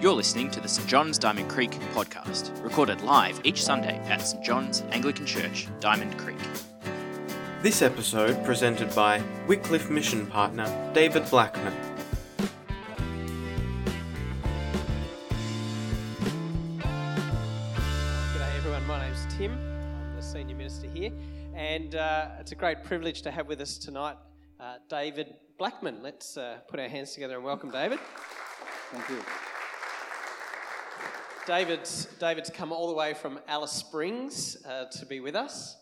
You're listening to the St John's Diamond Creek podcast, recorded live each Sunday at St John's Anglican Church, Diamond Creek. This episode presented by Wycliffe Mission Partner David Blackman. G'day everyone, my name's Tim. I'm the senior minister here, and uh, it's a great privilege to have with us tonight uh, David Blackman. Let's uh, put our hands together and welcome David. Thank you. David's, David's come all the way from Alice Springs uh, to be with us.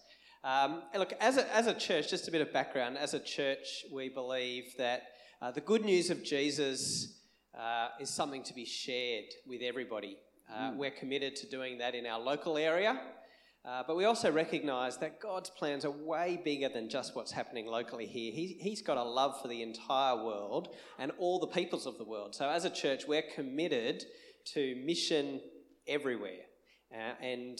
Um, look, as a, as a church, just a bit of background. As a church, we believe that uh, the good news of Jesus uh, is something to be shared with everybody. Uh, We're committed to doing that in our local area, uh, but we also recognise that God's plans are way bigger than just what's happening locally here. He, he's got a love for the entire world and all the peoples of the world. So, as a church, we're committed to mission everywhere. Uh, and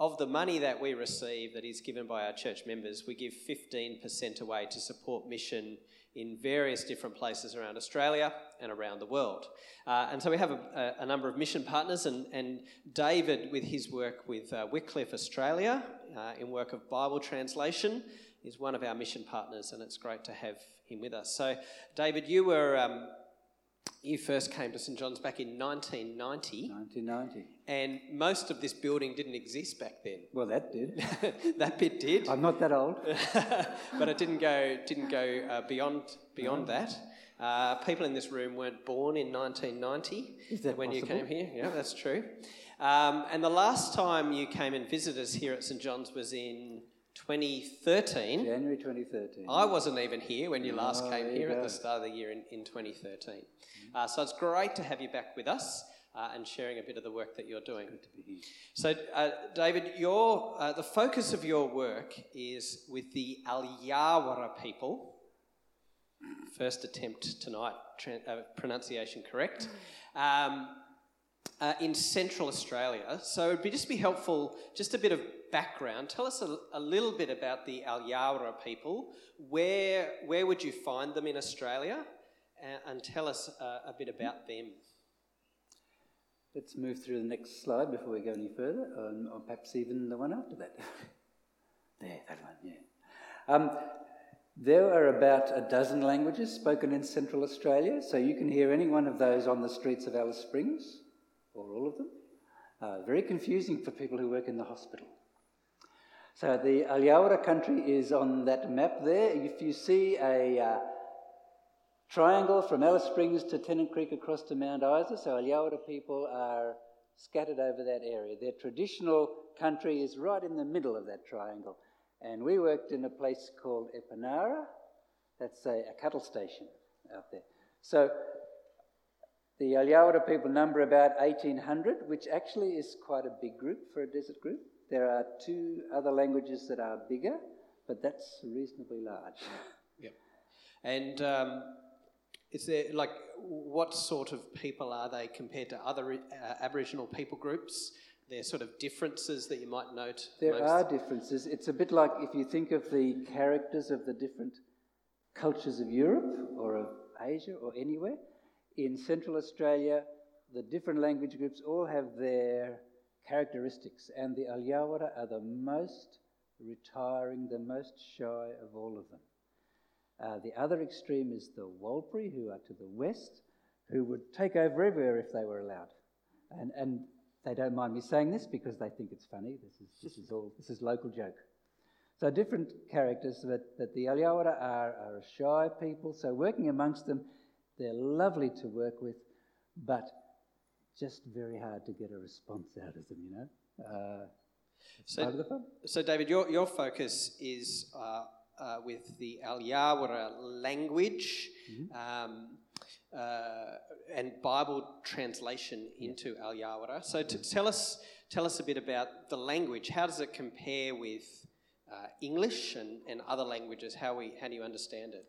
of the money that we receive that is given by our church members, we give 15% away to support mission in various different places around Australia and around the world. Uh, and so we have a, a, number of mission partners, and, and David, with his work with uh, Wycliffe Australia uh, in work of Bible translation, is one of our mission partners, and it's great to have him with us. So, David, you were. Um, you first came to St John's back in 1990. 1990. And most of this building didn't exist back then. Well, that did. that bit did. I'm not that old. but it didn't go, didn't go uh, beyond, beyond no. that. Uh, people in this room weren't born in 1990 Is that when possible? you came here. Yeah, that's true. Um, and the last time you came and visited us here at St John's was in 2013. January 2013. I wasn't even here when you last Oh, came here at the start of the year in, in 2013. Uh, so it's great to have you back with us uh, and sharing a bit of the work that you're doing. Good to be here. So, uh, David, your, uh, the focus of your work is with the Alyawara people. First attempt tonight, tran- uh, pronunciation correct. Um, uh, in Central Australia. So it'd be just be helpful, just a bit of background. Tell us a, a little bit about the Alyawara people. Where where would you find them in Australia? And, and tell us uh, a bit about them. Let's move through the next slide before we go any further, um, or perhaps even the one after that. there, that one, yeah. Um, there are about a dozen languages spoken in Central Australia, so you can hear any one of those on the streets of Alice Springs, or all of them. Uh, very confusing for people who work in the hospital. So the Alyawara country is on that map there. If you see a uh, triangle from Alice Springs to Tennant Creek across to Mount Isa, so Alyawara people are scattered over that area. Their traditional country is right in the middle of that triangle. And we worked in a place called Epenarra. That's a, a cattle station out there. So the Alyawara people number about 1,800, which actually is quite a big group for a desert group. There are two other languages that are bigger, but that's reasonably large. Yep. And um, is there like what sort of people are they compared to other uh, Aboriginal people groups? There sort of differences that you might note. There are differences. It's a bit like if you think of the characters of the different cultures of Europe or of Asia or anywhere. In Central Australia, the different language groups all have their characteristics, and the Alyawara are the most retiring, the most shy of all of them. Uh, the other extreme is the Warlpiri, who are to the west, who would take over everywhere if they were allowed. And, and they don't mind me saying this because they think it's funny. This is, this is all this is local joke. So different characters that, that the Alyawara are, are shy people. So working amongst them, they're lovely to work with, but just very hard to get a response out of them, you know. Uh, So- part of the fun. So, David, your, your focus is uh, uh, with the Alyawara language um, uh, and Bible translation into Alyawara. So, to tell us tell us a bit about the language. How does it compare with uh, English and, and other languages? How we how do you understand it?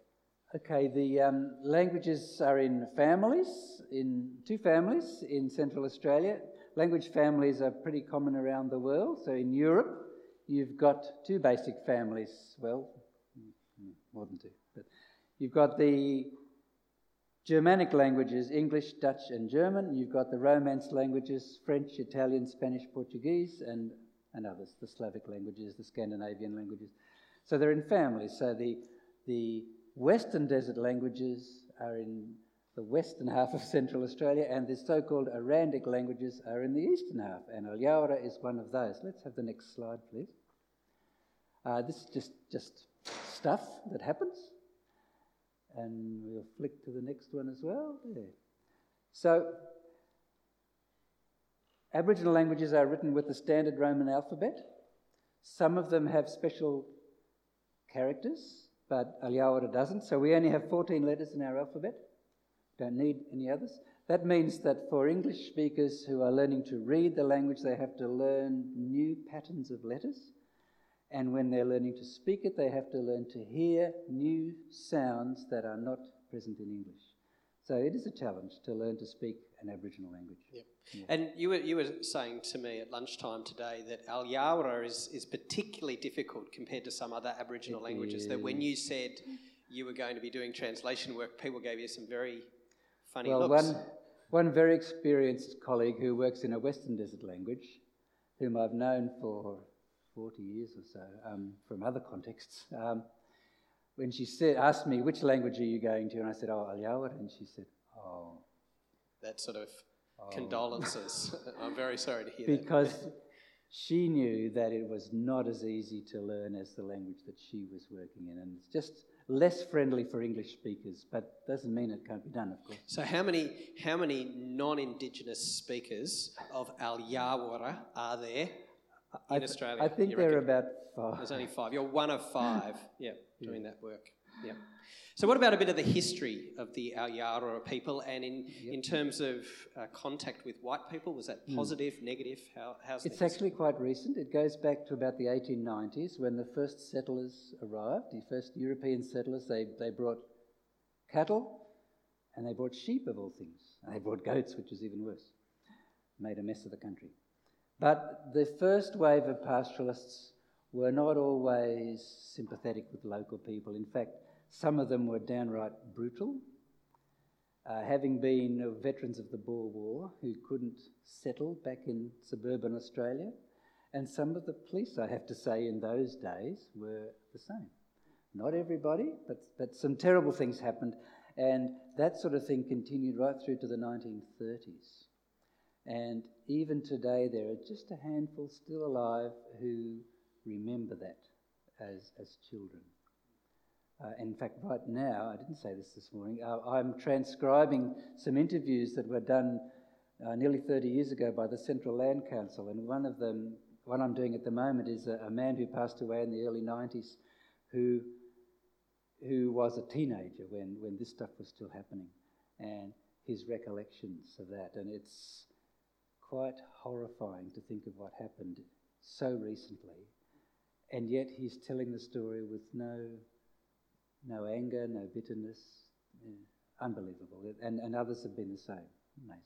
Okay, the um, languages are in families, in two families in Central Australia. Language families are pretty common around the world. So in Europe, you've got two basic families. Well, more than two, but you've got the Germanic languages English, Dutch, and German. You've got the Romance languages French, Italian, Spanish, Portuguese, and, and others, the Slavic languages, the Scandinavian languages. So they're in families. So the, the Western desert languages are in the western half of Central Australia, and the so called Arandic languages are in the eastern half, and Alyawara is one of those. Let's have the next slide, please. Uh, this is just, just stuff that happens. And we'll flick to the next one as well. There. So, Aboriginal languages are written with the standard Roman alphabet. Some of them have special characters, but Alyawara doesn't. So we only have 14 letters in our alphabet. Don't need any others. That means that for English speakers who are learning to read the language, they have to learn new patterns of letters. And when they're learning to speak it, they have to learn to hear new sounds that are not present in English. So it is a challenge to learn to speak an Aboriginal language. Yep. Yeah. And you were, you were saying to me at lunchtime today that Alyawara is, is particularly difficult compared to some other Aboriginal it languages. Is. That when you said you were going to be doing translation work, people gave you some very funny well, looks. One, one very experienced colleague who works in a Western Desert language, whom I've known for 40 years or so um, from other contexts, um, when she said, asked me, which language are you going to? And I said, oh, Alyawara. And she said, oh. That sort of oh. condolences. I'm very sorry to hear because that. Because she knew that it was not as easy to learn as the language that she was working in. And it's just less friendly for English speakers, but doesn't mean it can't be done, of course. So, how many how many non-Indigenous speakers of Alyawara are there in I, Australia? I think there are about five. There's only five. You're one of five. yeah, doing yeah. that work. Yeah. So, what about a bit of the history of the Alyawara people, and in, yep. in terms of uh, contact with white people, was that hmm. positive, mm. negative? How, how's it's actually quite recent. It goes back to about the 1890s when the first settlers arrived. The first European settlers they, they brought cattle, and they brought sheep of all things, and they brought goats, which is even worse. Made a mess of the country. But the first wave of pastoralists were not always sympathetic with local people. In fact, some of them were downright brutal, uh, having been veterans of the Boer War who couldn't settle back in suburban Australia. And some of the police, I have to say, in those days were the same. Not everybody, but, but some terrible things happened. And that sort of thing continued right through to the 1930s. And even today, there are just a handful still alive who remember that as, as children. Uh, in fact, right now, I didn't say this this morning, uh, I'm transcribing some interviews that were done uh, nearly 30 years ago by the Central Land Council, and one of them, one I'm doing at the moment, is a, a man who passed away in the early 90s who, who was a teenager when, when this stuff was still happening, and his recollections of that. And it's quite horrifying to think of what happened so recently, and yet he's telling the story with no no anger, no bitterness. Unbelievable. And, and others have been the same. Amazing.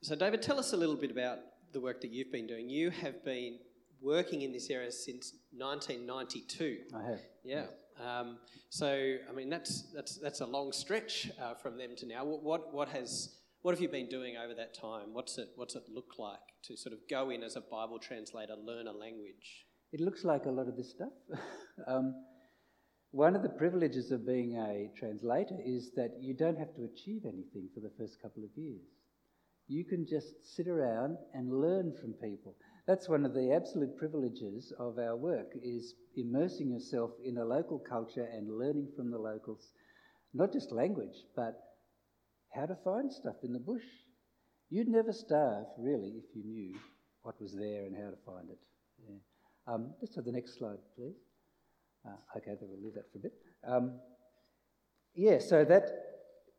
So, David, tell us a little bit about the work that you've been doing. You have been working in this area since 1992. I have. Yeah. Yes. Um, so, I mean, that's that's that's a long stretch uh, from them to now. What, what what has what have you been doing over that time? What's it what's it look like to sort of go in as a Bible translator, learn a language? It looks like a lot of this stuff. um, one of the privileges of being a translator is that you don't have to achieve anything for the first couple of years. You can just sit around and learn from people. That's one of the absolute privileges of our work is immersing yourself in a local culture and learning from the locals, not just language, but how to find stuff in the bush. You'd never starve, really, if you knew what was there and how to find it. Yeah. Um, let's have the next slide, please. Uh, okay, then we'll leave that for a bit. Um, yeah, so that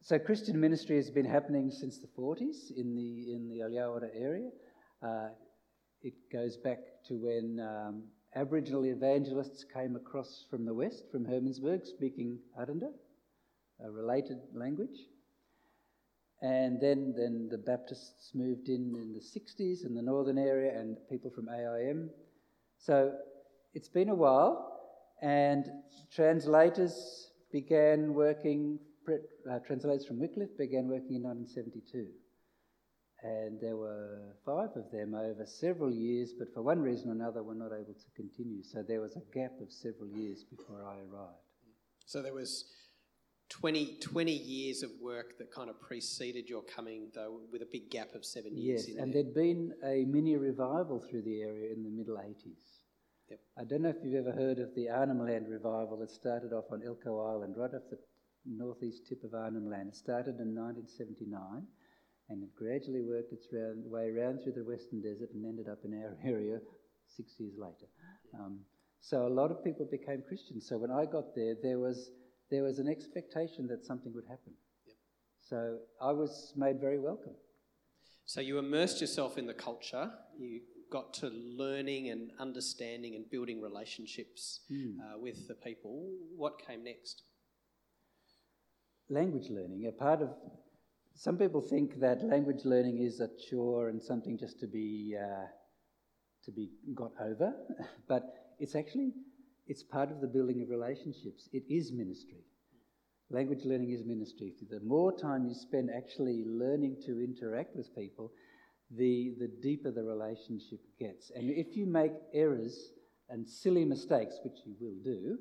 so Christian ministry has been happening since the 40s in the in the Alyawara area. Uh, it goes back to when um, Aboriginal evangelists came across from the west, from Hermannsburg, speaking Aranda, a related language. And then, then the Baptists moved in in the 60s in the northern area, and people from AIM. So it's been a while, and translators began working uh, translators from Wycliffe began working in 1972. And there were five of them over several years, but for one reason or another were not able to continue. So there was a gap of several years before I arrived. So there was 20, 20 years of work that kind of preceded your coming, though, with a big gap of seven years. Yes, and there. there'd been a mini revival through the area in the middle 80s. Yep. I don't know if you've ever heard of the Arnhem Land revival that started off on Elcho Island, right off the northeast tip of Arnhem Land. It started in 1979 and it gradually worked its round, way around through the Western Desert and ended up in our area six years later. Um, so a lot of people became Christians. So when I got there, there was, there was an expectation that something would happen. Yep. So I was made very welcome. So you immersed yourself in the culture. You got to learning and understanding and building relationships uh, with the people. What came next? language learning. A part of some people think that language learning is a chore and something just to be uh, to be got over, but it's actually it's part of the building of relationships. It is ministry. Language learning is ministry. The more time you spend actually learning to interact with people, the, the deeper the relationship gets. And if you make errors and silly mistakes, which you will do,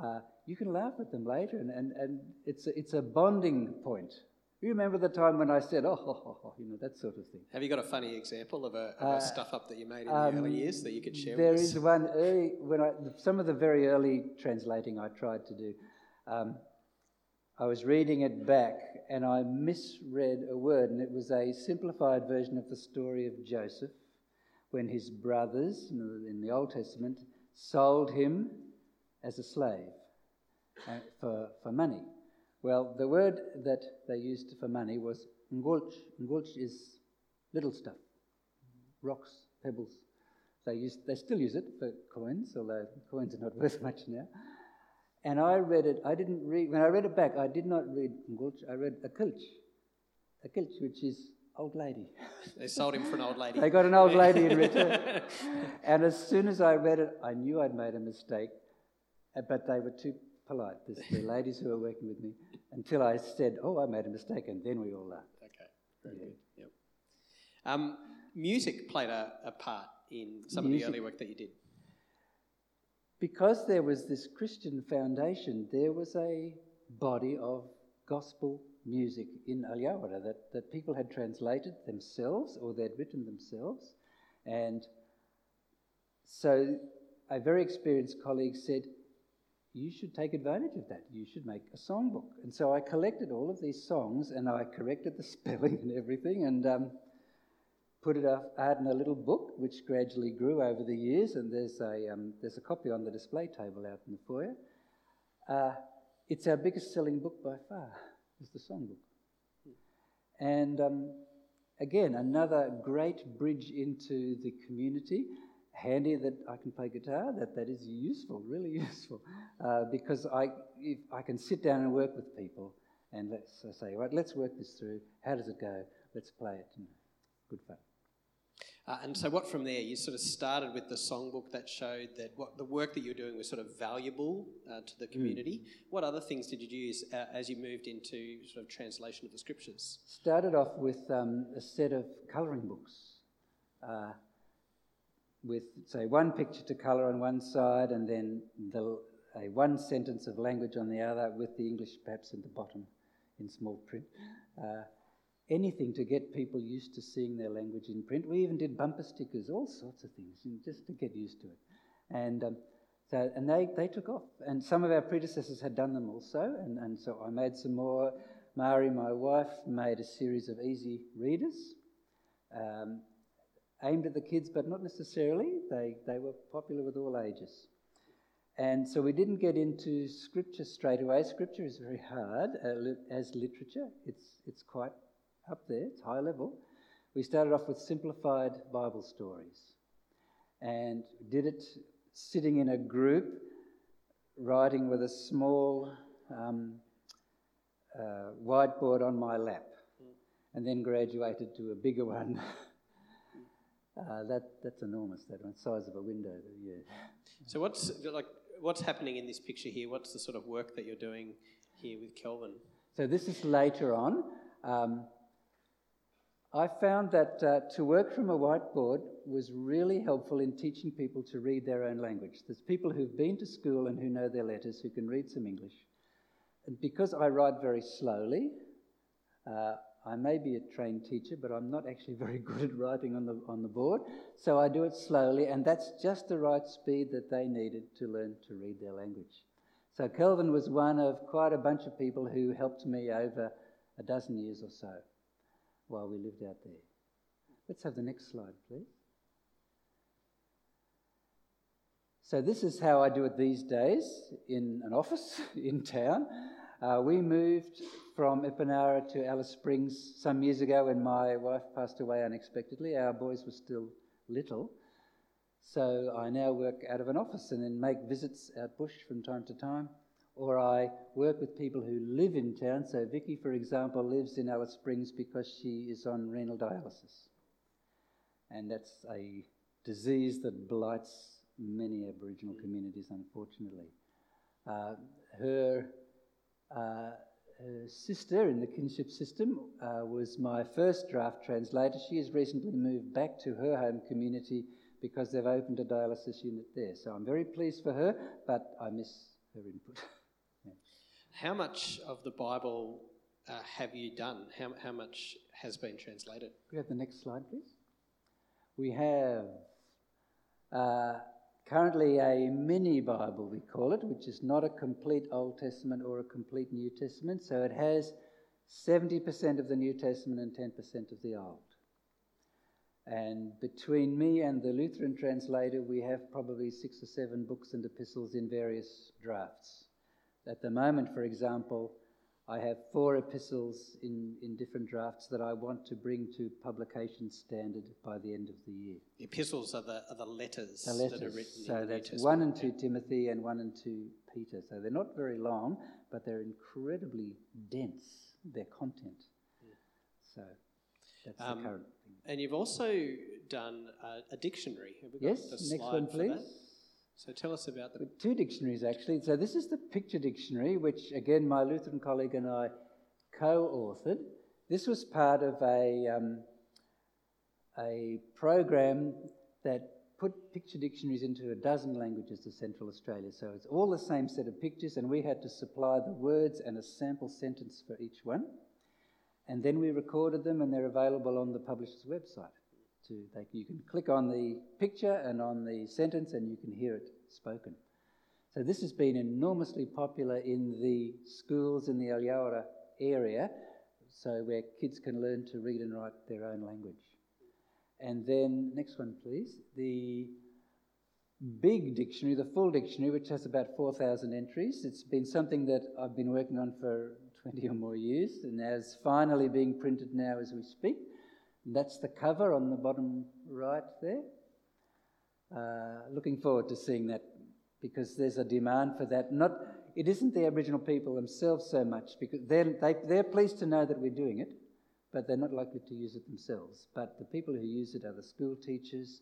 uh, you can laugh at them later, and, and, and it's, a, it's a bonding point. You remember the time when I said, oh, ho, ho, ho, you know, that sort of thing. Have you got a funny example of a, of Uh, stuff up that you made in um, the early years that you could share There with us? is one early, when I, some of the very early translating I tried to do. Um, I was reading it back and I misread a word, and it was a simplified version of the story of Joseph when his brothers in the, in the Old Testament sold him as a slave uh, for, for money. Well, the word that they used for money was ngulch. Ngulch is little stuff, rocks, pebbles. They, use, they still use it for coins, although coins are not worth much now. And I read it, I didn't read, when I read it back, I did not read ngulch, I read a kilch. A kilch, which is old lady. They sold him for an old lady. They got an old lady in return. and as soon as I read it, I knew I'd made a mistake, uh, but they were too polite, this, the ladies who were working with me, until I said, Oh, I made a mistake, and then we all laughed. Okay, very good. Yep. Um, music played a, a part in some of the early work that you did. Because there was this Christian foundation, there was a body of gospel music in Alyawara that, that people had translated themselves or they'd written themselves. And so a very experienced colleague said, You should take advantage of that. You should make a songbook. And so I collected all of these songs and I corrected the spelling and everything and um, put it out out in a little book, which gradually grew over the years. And there's a, um, there's a copy on the display table out in the foyer. Uh, it's our biggest selling book by far, is the songbook. And um, again, another great bridge into the community. Handy that I can play guitar, that, that is useful, really useful, uh, because I, if I can sit down and work with people and let's I say, right, let's work this through. How does it go? Let's play it. Good fun. Uh, and so, what from there? You sort of started with the songbook that showed that what the work that you were doing was sort of valuable uh, to the community. What other things did you use uh, as you moved into sort of translation of the scriptures? Started off with um, a set of colouring books, uh, with say one picture to colour on one side, and then the, a one sentence of language on the other, with the English perhaps at the bottom in small print. Uh, anything to get people used to seeing their language in print. We even did bumper stickers, all sorts of things, just to get used to it. And um, so, and they, they took off. And some of our predecessors had done them also. And, and so I made some more. Mari, my wife, made a series of easy readers um, aimed at the kids, but not necessarily. They, they were popular with all ages. And so we didn't get into scripture straight away. Scripture is very hard uh, li- as literature. It's, it's quite up there, it's high level. We started off with simplified Bible stories and did it sitting in a group, writing with a small um, uh, whiteboard on my lap, and then graduated to a bigger one. Uh, that, that's enormous, that one, size of a window, yeah. So, what's like what's happening in this picture here? What's the sort of work that you're doing here with Kelvin? So this is later on. Um, I found that uh, to work from a whiteboard was really helpful in teaching people to read their own language. There's people who've been to school and who know their letters who can read some English. And because I write very slowly, uh, I may be a trained teacher, but I'm not actually very good at writing on the, on the board. So I do it slowly, and that's just the right speed that they needed to learn to read their language. So Kelvin was one of quite a bunch of people who helped me over a dozen years or so while we lived out there. Let's have the next slide, please. So, this is how I do it these days in an office in town. Uh, we moved from Epenarra to Alice Springs some years ago when my wife passed away unexpectedly. Our boys were still little. So I now work out of an office and then make visits out bush from time to time. Or I work with people who live in town. So Vicky, for example, lives in Alice Springs because she is on renal dialysis. And that's a disease that blights many Aboriginal communities, unfortunately. Uh, her, her, sister in the kinship system uh, was my first draft translator. She has recently moved back to her home community because they've opened a dialysis unit there. So I'm very pleased for her, but I miss her input. yeah. How much of the Bible uh, have you done? How, how much has been translated? Could we have the next slide, please? We have uh, currently a mini Bible, we call it, which is not a complete Old Testament or a complete New Testament. So it has 70% of the New Testament and 10% of the Old. And between me and the Lutheran translator, we have probably six or seven books and epistles in various drafts. At the moment, for example, I have four epistles in, in different drafts that I want to bring to publication standard by the end of the year. The epistles are the, are the letters, the letters that are written. So that's one and two Timothy and one and two Peter. So they're not very long, but they're incredibly dense, their content. Yeah. So that's um, the current thing. And you've also done a, a dictionary. yes, next one, please. So tell us about the. Two dictionaries, actually. So this is the picture dictionary, which, again, my Lutheran colleague and I co authored. This was part of a, um, a program that put picture dictionaries into a dozen languages to Central Australia. So it's all the same set of pictures, and we had to supply the words and a sample sentence for each one. And then we recorded them, and they're available on the publisher's website. To, they, you can click on the picture and on the sentence, and you can hear it spoken. So this has been enormously popular in the schools in the Alyawarra area, so where kids can learn to read and write their own language. And then, next one, please. The big dictionary, the full dictionary, which has about 4,000 entries. It's been something that I've been working on for 20 or more years, and is finally being printed now as we speak. That's the cover on the bottom right there. Uh, looking forward to seeing that because there's a demand for that. Not, it isn't the Aboriginal people themselves so much because they're, they, they are pleased to know that we're doing it, but they're not likely to use it themselves. But the people who use it are the school teachers,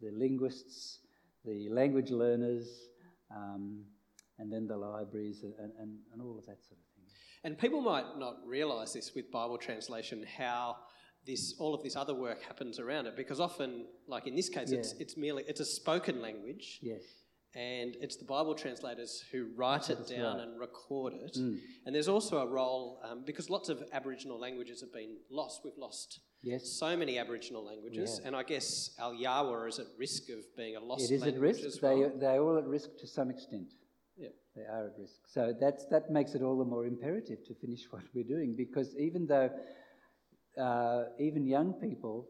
the linguists, the language learners, um, and then the libraries and, and, and all of that sort of thing. And people might not realise this with Bible translation how this all of this other work happens around it because often, like in this case, yeah. it's it's merely it's a spoken language. Yes. And it's the Bible translators who write it down right. and record it. Mm. And there's also a role um, because lots of Aboriginal languages have been lost. We've lost yes. so many Aboriginal languages, yeah. and I guess Alyawarra is at risk of being a lost. It is at risk. Well. They they're all at risk to some extent. Yeah. They are at risk. So that's that makes it all the more imperative to finish what we're doing because even though uh, even young people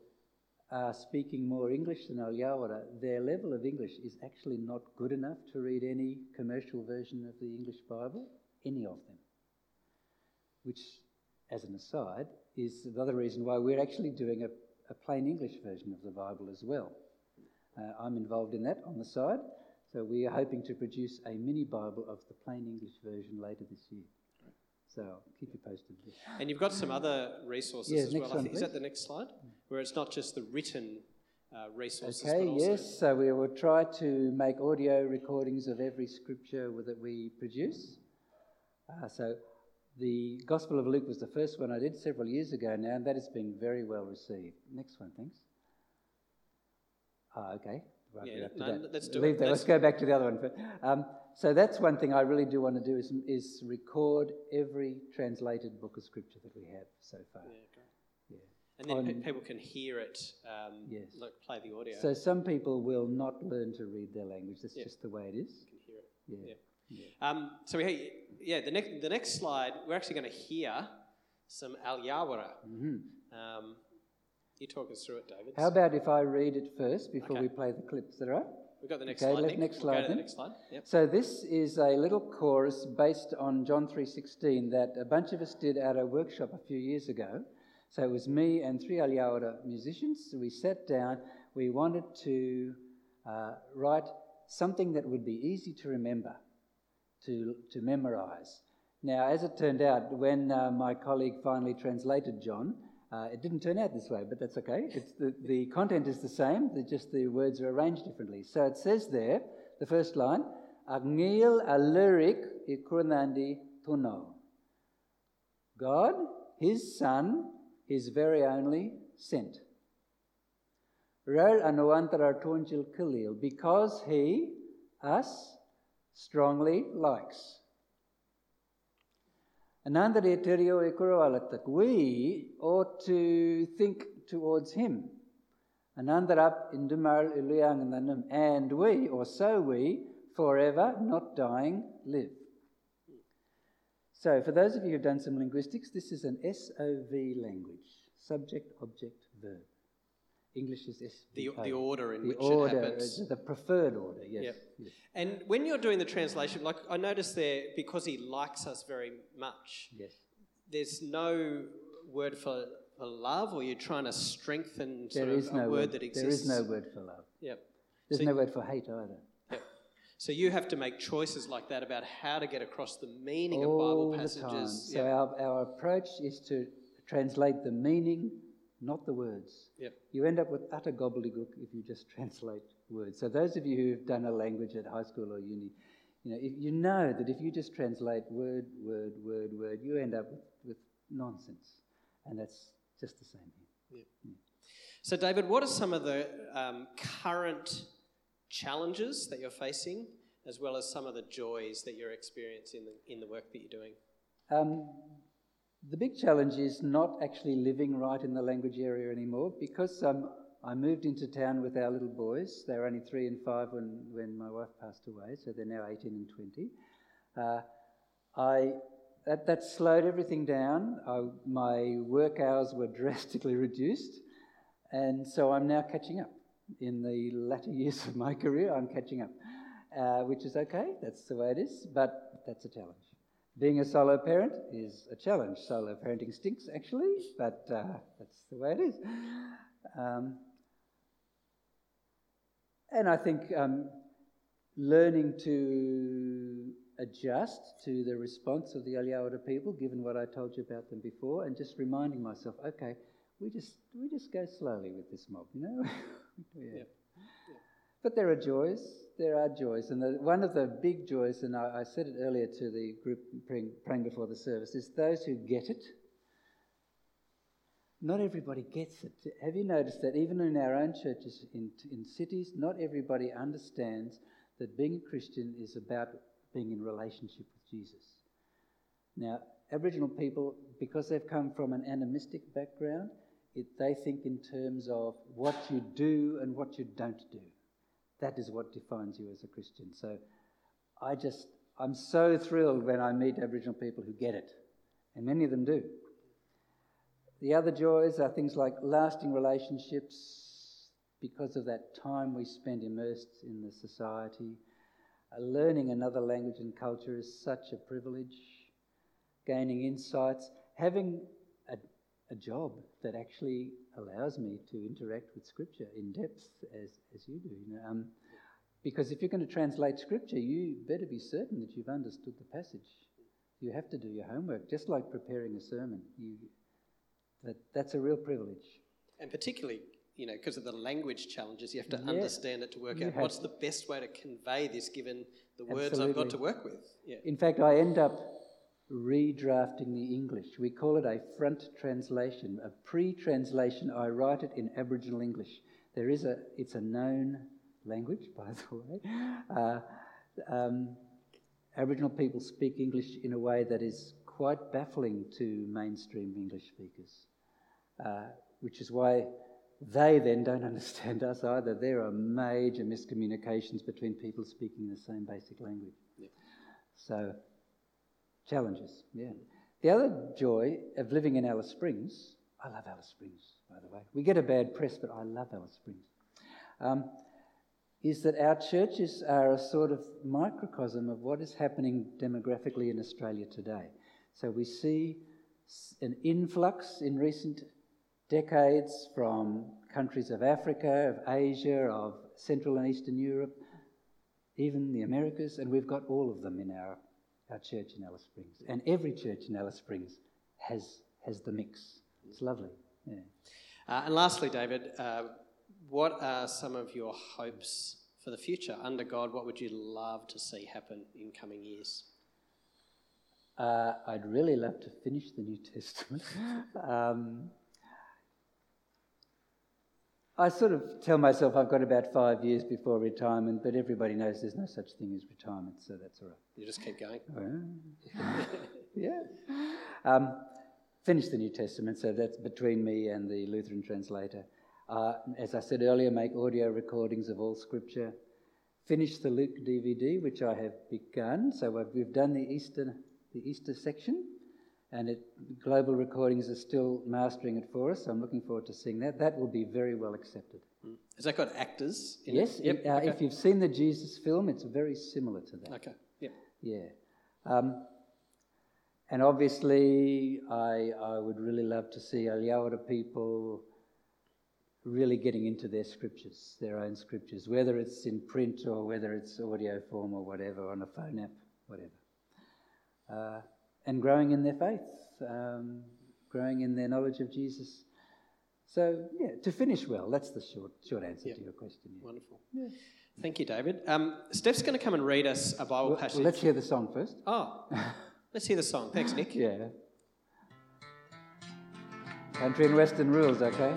are speaking more English than Alyawarra, their level of English is actually not good enough to read any commercial version of the English Bible, any of them. Which, as an aside, is another reason why we're actually doing a, a plain English version of the Bible as well. Uh, I'm involved in that on the side, so we are hoping to produce a mini Bible of the plain English version later this year. So I'll keep you posted. And you've got some other resources yeah, as well. One, is that the next slide? Where it's not just the written uh, resources. Okay, yes. So we will try to make audio recordings of every scripture that we produce. Uh, so the Gospel of Luke was the first one I did several years ago now, and that has been very well received. Next one, thanks. Ah, okay. Right, Yeah, we're up to no, let's do Leave it. that. Let's Let's- go back to the other one. first. Um, so that's one thing I really do want to do is, is record every translated book of scripture that we have so far. Yeah. Yeah. And then On- people can hear it, um, Yes. like play the audio. So some people will not learn to read their language. That's Yeah. just the way it is. you can hear it. Yeah. Yeah. Um, so we, yeah, the next the next slide, we're actually going to hear some Alyawarra. Um, you talk us through it, David. Mm-hmm. How about if I read it first before Okay. we play the clips? Is that all right? We've got the next Okay, slide. Nick. next slide then. next slide. Yep. So this is a little chorus based on John 3:16 that a bunch of us did at a workshop a few years ago. So it was me and three Alyawara musicians. So we sat down. We wanted to uh, write something that would be easy to remember, to to memorize. Now, as it turned out, when uh, my colleague finally translated John, uh, it didn't turn out this way, but that's okay. The, the content is the same, just the words are arranged differently. So it says there, the first line, Agniel a lyric ikurnandi tuno. God, his son, his very only, sent. Rel anuantara tunjil kilil, because he, us, strongly likes. Anandare ekuralatak. We ought to think towards him. Anandarap indumal iluyangananam. And we, or so we, forever, not dying, live. So, for those of you who've done some linguistics, this is an SOV language subject, object, verb. English is SVO. The, the order in The which order, it happens. Uh, the preferred order, yes. Yep. yes. And when you're doing the translation, like I noticed there, because he likes us very much, yes. there's no word for, for love, or you're trying to strengthen There is a no word that exists. is no word for love. Yep. There's So- no word for hate either. Yep. So you have to make choices like that about how to get across the meaning All of Bible passages. the time. So Yep. our, our approach is to translate the meaning, not the words. Yep. You end up with utter gobbledygook if you just translate words. So those of you who've done a language at high school or uni, you know, if, you know that if you just translate word, word, word, word, you end up with, with nonsense. And that's just the same here. So, David, what are some of the um, current challenges that you're facing, as well as some of the joys that you're experiencing in the, in the work that you're doing? Um, the big challenge is not actually living right in the language area anymore because um, I moved into town with our little boys. They were only three and five when, when my wife passed away, so they're now 18 and 20. Uh, I, that, that slowed everything down. I, my work hours were drastically reduced, and so I'm now catching up. In the latter years of my career, I'm catching up, uh, which is okay. That's the way it is, but that's a challenge. Being a solo parent is a challenge. Solo parenting stinks, actually, but uh, that's the way it is. Um, and I think um, learning to adjust to the response of the Alyawarra people, given what I told you about them before, and just reminding myself, okay, we just we just go slowly with this mob, you know. yeah. Yep. But there are joys. There are joys, and the, one of the big joys, and I, I said it earlier to the group praying, praying before the service, is those who get it. Not everybody gets it. Have you noticed that even in our own churches in, in cities, not everybody understands that being a Christian is about being in relationship with Jesus. Now, Aboriginal people, because they've come from an animistic background, it, they think in terms of what you do and what you don't do. That is what defines you as a Christian. So I just, I'm so thrilled when I meet Aboriginal people who get it, and many of them do. The other joys are things like lasting relationships because of that time we spend immersed in the society. Uh, learning another language and culture is such a privilege. Gaining insights, having a, job that actually allows me to interact with Scripture in depth as, as you do. You know, um, because if you're going to translate Scripture, you better be certain that you've understood the passage. You have to do your homework, just like preparing a sermon. You, that, that's a real privilege. And particularly, you know, because of the language challenges, you have to Yeah. understand it to work You out what's the best way to convey this given the words I've got to work with. Yeah. In fact, I end up redrafting the English. We call it a front translation, a pre-translation. I write it in Aboriginal English. There is a, it's a known language, by the way. Uh, um, Aboriginal people speak English in a way that is quite baffling to mainstream English speakers, uh, which is why they then don't understand us either. There are major miscommunications between people speaking the same basic language. Yeah. So, challenges, yeah. The other joy of living in Alice Springs, I love Alice Springs, by the way. We get a bad press, but I love Alice Springs. Um, is that our churches are a sort of microcosm of what is happening demographically in Australia today. So we see an influx in recent decades from countries of Africa, of Asia, of Central and Eastern Europe, even the Americas, and we've got all of them in our, our church in Alice Springs. And every church in Alice Springs has, has the mix. It's lovely. Yeah. Uh, and lastly, David, uh, what are some of your hopes for the future? Under God, what would you love to see happen in coming years? Uh, I'd really love to finish the New Testament. um, I sort of tell myself I've got about five years before retirement, but everybody knows there's no such thing as retirement, so that's all right. You just keep going? Yeah. Um, finish the New Testament, so that's between me and the Lutheran translator. Uh, as I said earlier, make audio recordings of all scripture. Finish the Luke DVD, which I have begun. So we've done the Easter, the Easter section, and it, Global Recordings are still mastering it for us. So I'm looking forward to seeing that. That will be very well accepted. Hmm. Has that got actors? yes. It? Yep. Uh, okay. If you've seen the Jesus film, it's very similar to that. Okay. Yep. Yeah. Um, and obviously, I, I would really love to see Alyawarra people really getting into their scriptures, their own scriptures, whether it's in print or whether it's audio form or whatever, on a phone app, whatever. Uh, and growing in their faith, um, growing in their knowledge of Jesus. So, yeah, to finish well, that's the short, short answer yep. to your question. Yeah. Wonderful. Yeah. Thank you, David. Um, Steph's going to come and read us a Bible well, passage. Well, let's hear the song first. Oh, let's hear the song. Thanks, Nick. yeah. Country and Western rules, okay?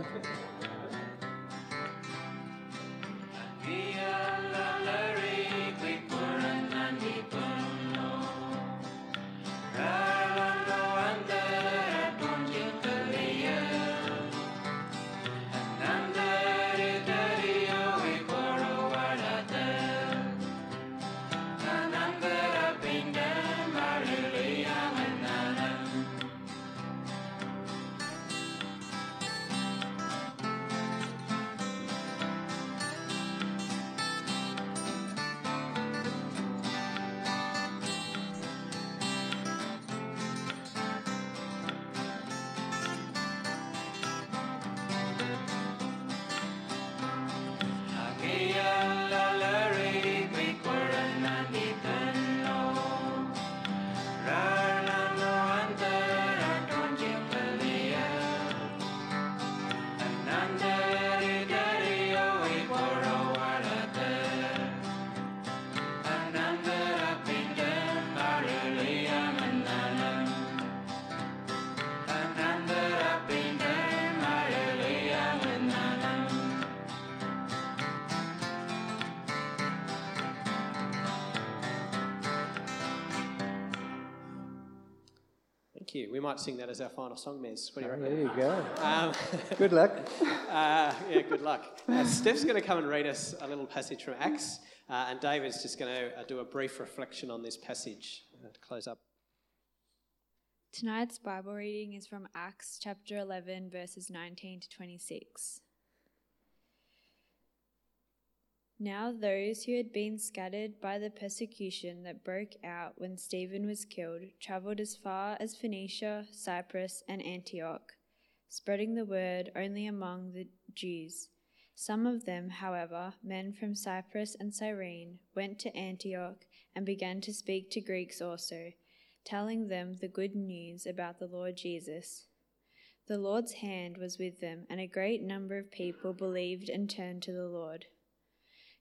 We might sing that as our final song, Mez. What do you reckon? There you go. Um, good luck. Uh, yeah, good luck. Uh, Steph's going to come and read us a little passage from Acts, uh, and David's just going to uh, do a brief reflection on this passage uh, to close up. Tonight's Bible reading is from Acts chapter 11, verses 19 to 26. Now, those who had been scattered by the persecution that broke out when Stephen was killed travelled as far as Phoenicia, Cyprus, and Antioch, spreading the word only among the Jews. Some of them, however, men from Cyprus and Cyrene, went to Antioch and began to speak to Greeks also, telling them the good news about the Lord Jesus. The Lord's hand was with them, and a great number of people believed and turned to the Lord.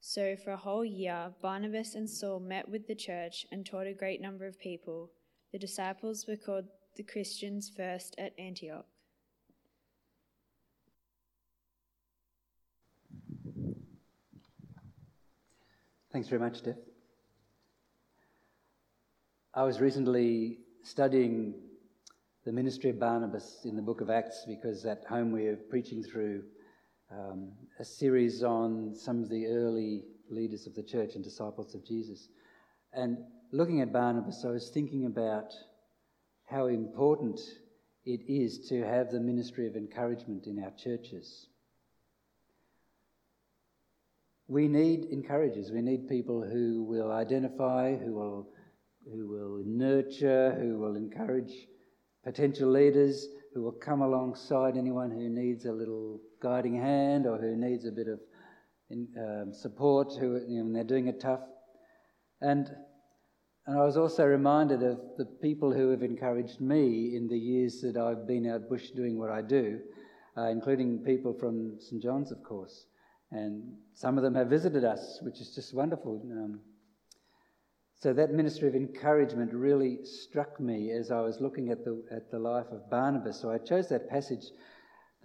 So for a whole year, Barnabas and Saul met with the church and taught a great number of people. The disciples were called the Christians first at Antioch. Thanks very much, Steph. I was recently studying the ministry of Barnabas in the book of Acts because at home we are preaching through um, a series on some of the early leaders of the church and disciples of Jesus. And looking at Barnabas, I was thinking about how important it is to have the ministry of encouragement in our churches. We need encouragers. We need people who will identify, who will, who will nurture, who will encourage potential leaders, who will come alongside anyone who needs a little guiding hand or who needs a bit of um, support who, you know, they're doing it tough. And, and I was also reminded of the people who have encouraged me in the years that I've been out bush doing what I do, uh, including people from St John's, of course. And some of them have visited us, which is just wonderful. Um, so that ministry of encouragement really struck me as I was looking at the, at the life of Barnabas. So I chose that passage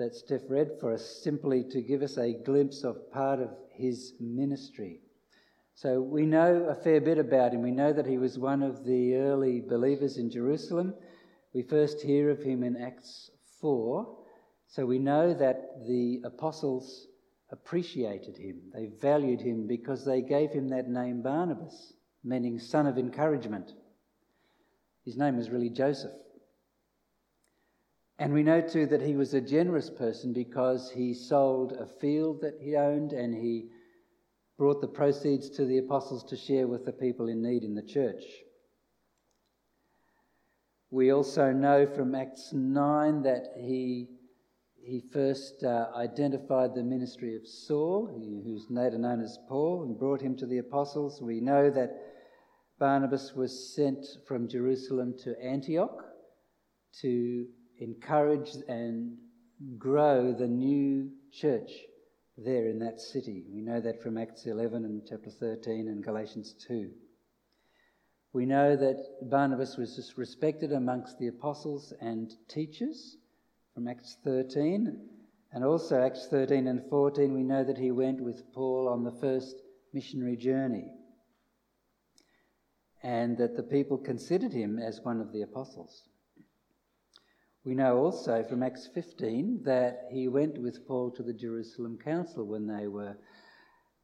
that Steph read for us simply to give us a glimpse of part of his ministry. So we know a fair bit about him. We know that he was one of the early believers in Jerusalem. We first hear of him in Acts 4. So we know that the apostles appreciated him. They valued him because they gave him that name Barnabas, meaning son of encouragement. His name was really Joseph. And we know too that he was a generous person because he sold a field that he owned and he brought the proceeds to the apostles to share with the people in need in the church. We also know from Acts 9 that he, he first uh, identified the ministry of Saul, who's later known as Paul, and brought him to the apostles. We know that Barnabas was sent from Jerusalem to Antioch to encourage and grow the new church there in that city. We know that from Acts 11 and chapter 13 and Galatians 2. We know that Barnabas was respected amongst the apostles and teachers from Acts 13. And also, Acts 13 and 14, we know that he went with Paul on the first missionary journey. And that the people considered him as one of the apostles. We know also from Acts 15 that he went with Paul to the Jerusalem Council when they were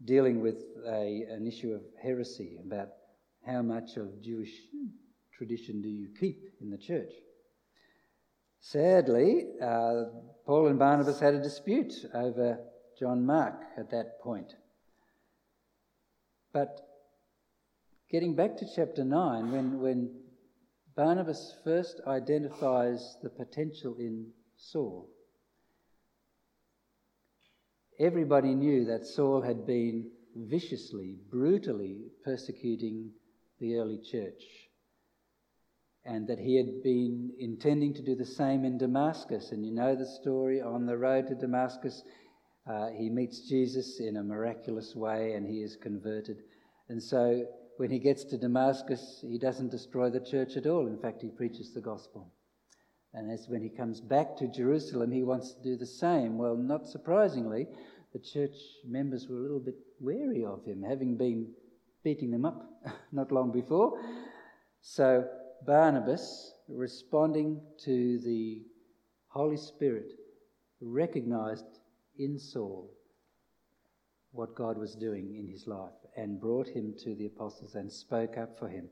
dealing with a, an issue of heresy about how much of Jewish tradition do you keep in the church. Sadly, uh, Paul and Barnabas had a dispute over John Mark at that point. But getting back to chapter 9, when, when Barnabas first identifies the potential in Saul. Everybody knew that Saul had been viciously, brutally persecuting the early church, and that he had been intending to do the same in Damascus. And you know the story on the road to Damascus. Uh, he meets Jesus in a miraculous way and he is converted. And so when he gets to Damascus, he doesn't destroy the church at all. In fact, he preaches the gospel. And as when he comes back to Jerusalem, he wants to do the same. Well, not surprisingly, the church members were a little bit wary of him, having been beating them up not long before. So Barnabas, responding to the Holy Spirit, recognized in Saul what God was doing in his life and brought him to the apostles and spoke up for him.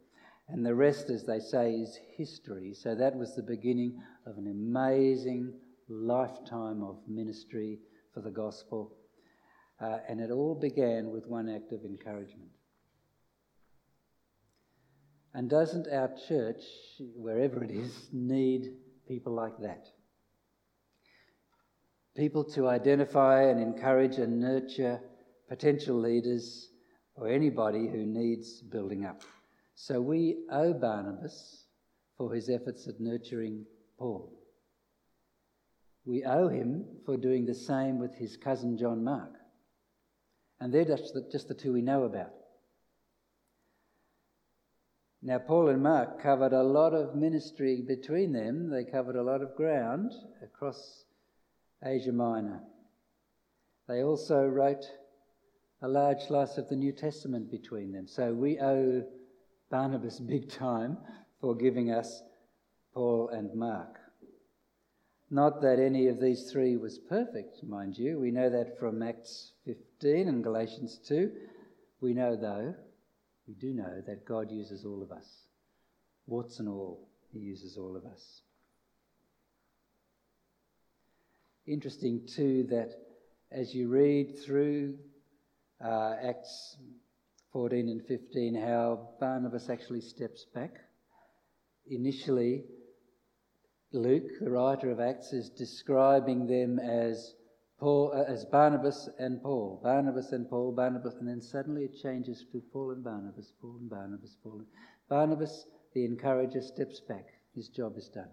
And the rest, as they say, is history. So that was the beginning of an amazing lifetime of ministry for the gospel. Uh, and it all began with one act of encouragement. And doesn't our church, wherever it is, need people like that? People to identify and encourage and nurture potential leaders or anybody who needs building up. So we owe Barnabas for his efforts at nurturing Paul. We owe him for doing the same with his cousin John Mark. And they're just the, just the two we know about. Now, Paul and Mark covered a lot of ministry between them. They covered a lot of ground across Asia Minor. They also wrote a large slice of the New Testament between them. So we owe Barnabas big time for giving us Paul and Mark. Not that any of these three was perfect, mind you. We know that from Acts 15 and Galatians 2. We know, though, we do know that God uses all of us. Warts and all, He uses all of us. Interesting, too, that as you read through uh, Acts 14 and 15, how Barnabas actually steps back. Initially, Luke, the writer of Acts, is describing them as Paul, uh, as Barnabas and Paul, Barnabas and Paul, Barnabas, and then suddenly it changes to Paul and Barnabas, Paul and Barnabas, Paul. And Barnabas, the encourager, steps back. His job is done.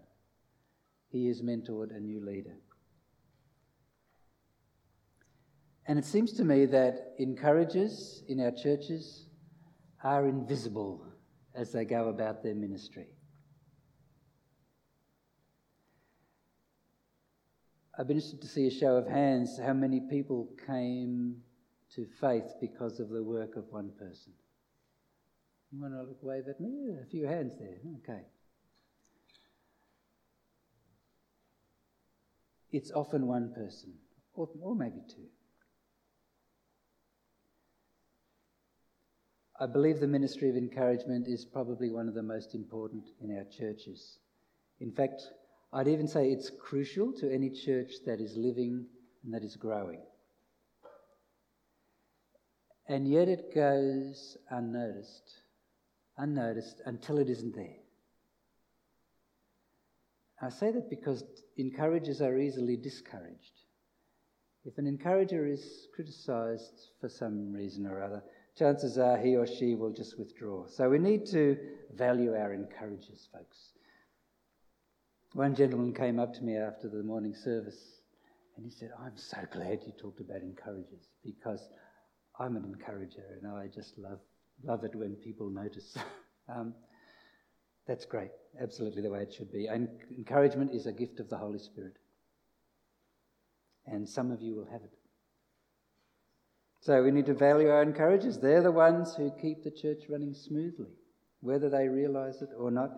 He has mentored a new leader. And it seems to me that encouragers in our churches are invisible as they go about their ministry. I've been interested to see a show of hands how many people came to faith because of the work of one person. You want to look, wave at me? A few hands there. Okay. It's often one person, or, or maybe two. I believe the ministry of encouragement is probably one of the most important in our churches. In fact, I'd even say it's crucial to any church that is living and that is growing. And yet it goes unnoticed, unnoticed until it isn't there. I say that because encouragers are easily discouraged. If an encourager is criticized for some reason or other, chances are he or she will just withdraw. So we need to value our encouragers, folks. One gentleman came up to me after the morning service and he said, I'm so glad you talked about encouragers because I'm an encourager and I just love, love it when people notice. um, that's great, absolutely the way it should be. And encouragement is a gift of the Holy Spirit. And some of you will have it. So we need to value our encouragers. They're the ones who keep the church running smoothly, whether they realize it or not.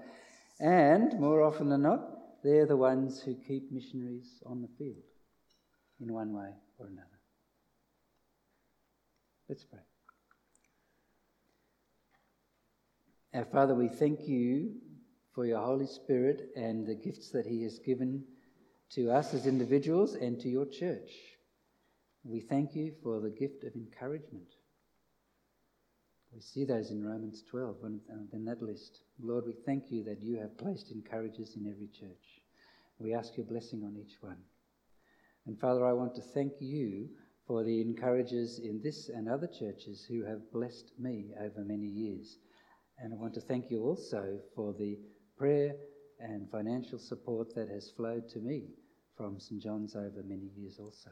And more often than not, they're the ones who keep missionaries on the field in one way or another. Let's pray. Our Father, we thank you for your Holy Spirit and the gifts that He has given to us as individuals and to your church. We thank you for the gift of encouragement. We see those in Romans 12 and uh, in that list. Lord, we thank you that you have placed encouragers in every church. We ask your blessing on each one. And Father, I want to thank you for the encouragers in this and other churches who have blessed me over many years. And I want to thank you also for the prayer and financial support that has flowed to me from St. John's over many years also.